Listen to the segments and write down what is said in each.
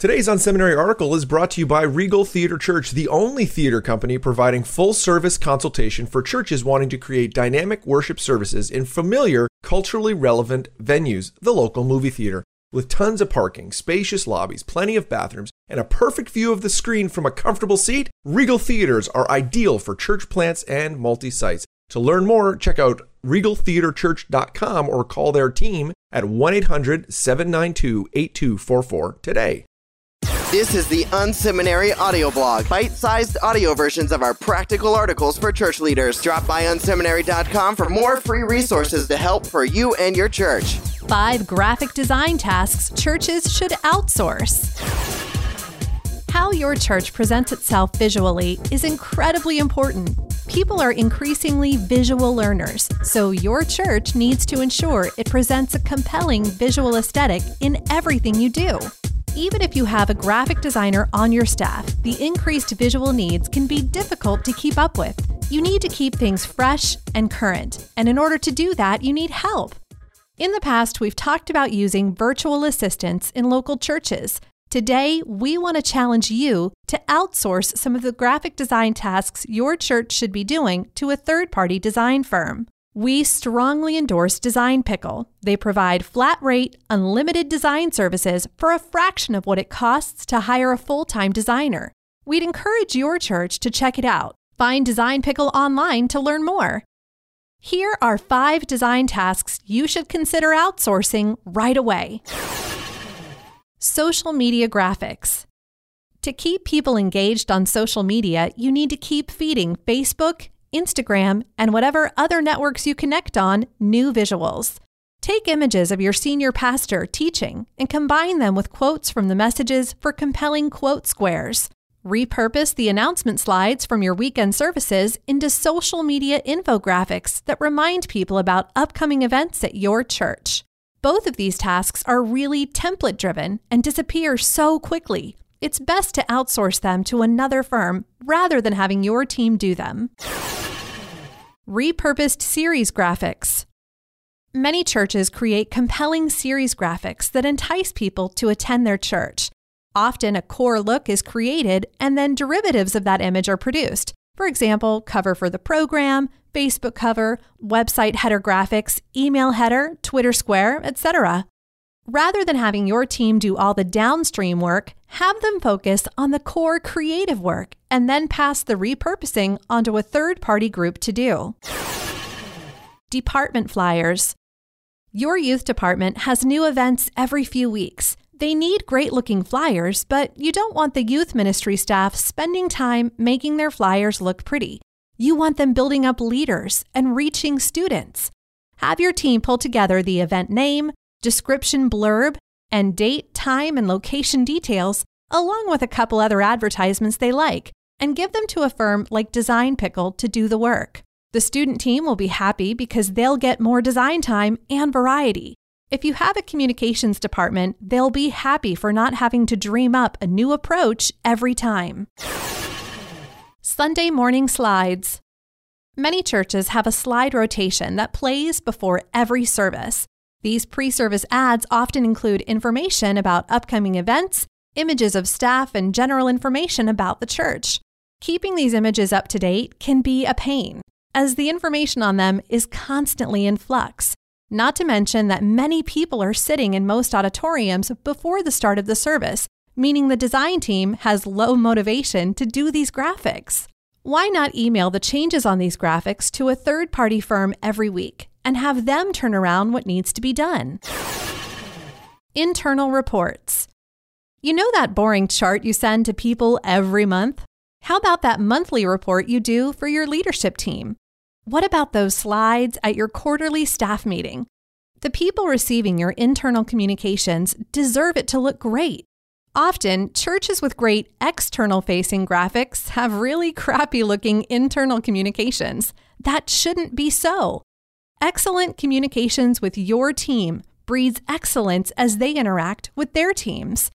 Today's Unseminary article is brought to you by Regal Theater Church, the only theater company providing full service consultation for churches wanting to create dynamic worship services in familiar, culturally relevant venues, the local movie theater. With tons of parking, spacious lobbies, plenty of bathrooms, and a perfect view of the screen from a comfortable seat, Regal Theaters are ideal for church plants and multi sites. To learn more, check out regaltheaterchurch.com or call their team at 1 800 792 8244 today. This is the Unseminary audio blog, bite-sized audio versions of our practical articles for church leaders. Drop by unseminary.com for more free resources to help for you and your church. Five graphic design tasks churches should outsource. How your church presents itself visually is incredibly important. People are increasingly visual learners, so your church needs to ensure it presents a compelling visual aesthetic in everything you do. Even if you have a graphic designer on your staff, the increased visual needs can be difficult to keep up with. You need to keep things fresh and current, and in order to do that, you need help. In the past, we've talked about using virtual assistants in local churches. Today, we want to challenge you to outsource some of the graphic design tasks your church should be doing to a third party design firm. We strongly endorse Design Pickle. They provide flat rate, unlimited design services for a fraction of what it costs to hire a full time designer. We'd encourage your church to check it out. Find Design Pickle online to learn more. Here are five design tasks you should consider outsourcing right away. Social media graphics. To keep people engaged on social media, you need to keep feeding Facebook, Instagram, and whatever other networks you connect on new visuals. Take images of your senior pastor teaching and combine them with quotes from the messages for compelling quote squares. Repurpose the announcement slides from your weekend services into social media infographics that remind people about upcoming events at your church. Both of these tasks are really template driven and disappear so quickly. It's best to outsource them to another firm rather than having your team do them. Repurposed series graphics. Many churches create compelling series graphics that entice people to attend their church. Often a core look is created and then derivatives of that image are produced. For example, cover for the program, Facebook cover, website header graphics, email header, Twitter square, etc. Rather than having your team do all the downstream work, have them focus on the core creative work and then pass the repurposing onto a third party group to do. Department flyers. Your youth department has new events every few weeks. They need great looking flyers, but you don't want the youth ministry staff spending time making their flyers look pretty. You want them building up leaders and reaching students. Have your team pull together the event name, description blurb, and date, time, and location details, along with a couple other advertisements they like, and give them to a firm like Design Pickle to do the work. The student team will be happy because they'll get more design time and variety. If you have a communications department, they'll be happy for not having to dream up a new approach every time. Sunday morning slides. Many churches have a slide rotation that plays before every service. These pre service ads often include information about upcoming events, images of staff, and general information about the church. Keeping these images up to date can be a pain, as the information on them is constantly in flux. Not to mention that many people are sitting in most auditoriums before the start of the service, meaning the design team has low motivation to do these graphics. Why not email the changes on these graphics to a third party firm every week? And have them turn around what needs to be done. Internal reports. You know that boring chart you send to people every month? How about that monthly report you do for your leadership team? What about those slides at your quarterly staff meeting? The people receiving your internal communications deserve it to look great. Often, churches with great external facing graphics have really crappy looking internal communications. That shouldn't be so. Excellent communications with your team breeds excellence as they interact with their teams.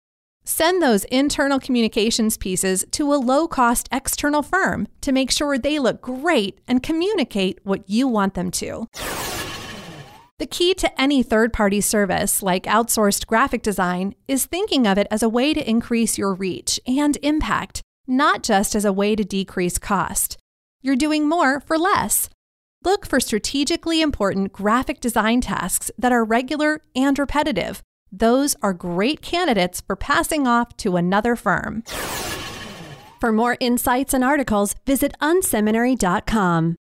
Send those internal communications pieces to a low cost external firm to make sure they look great and communicate what you want them to. The key to any third party service, like outsourced graphic design, is thinking of it as a way to increase your reach and impact, not just as a way to decrease cost. You're doing more for less. Look for strategically important graphic design tasks that are regular and repetitive. Those are great candidates for passing off to another firm. For more insights and articles, visit unseminary.com.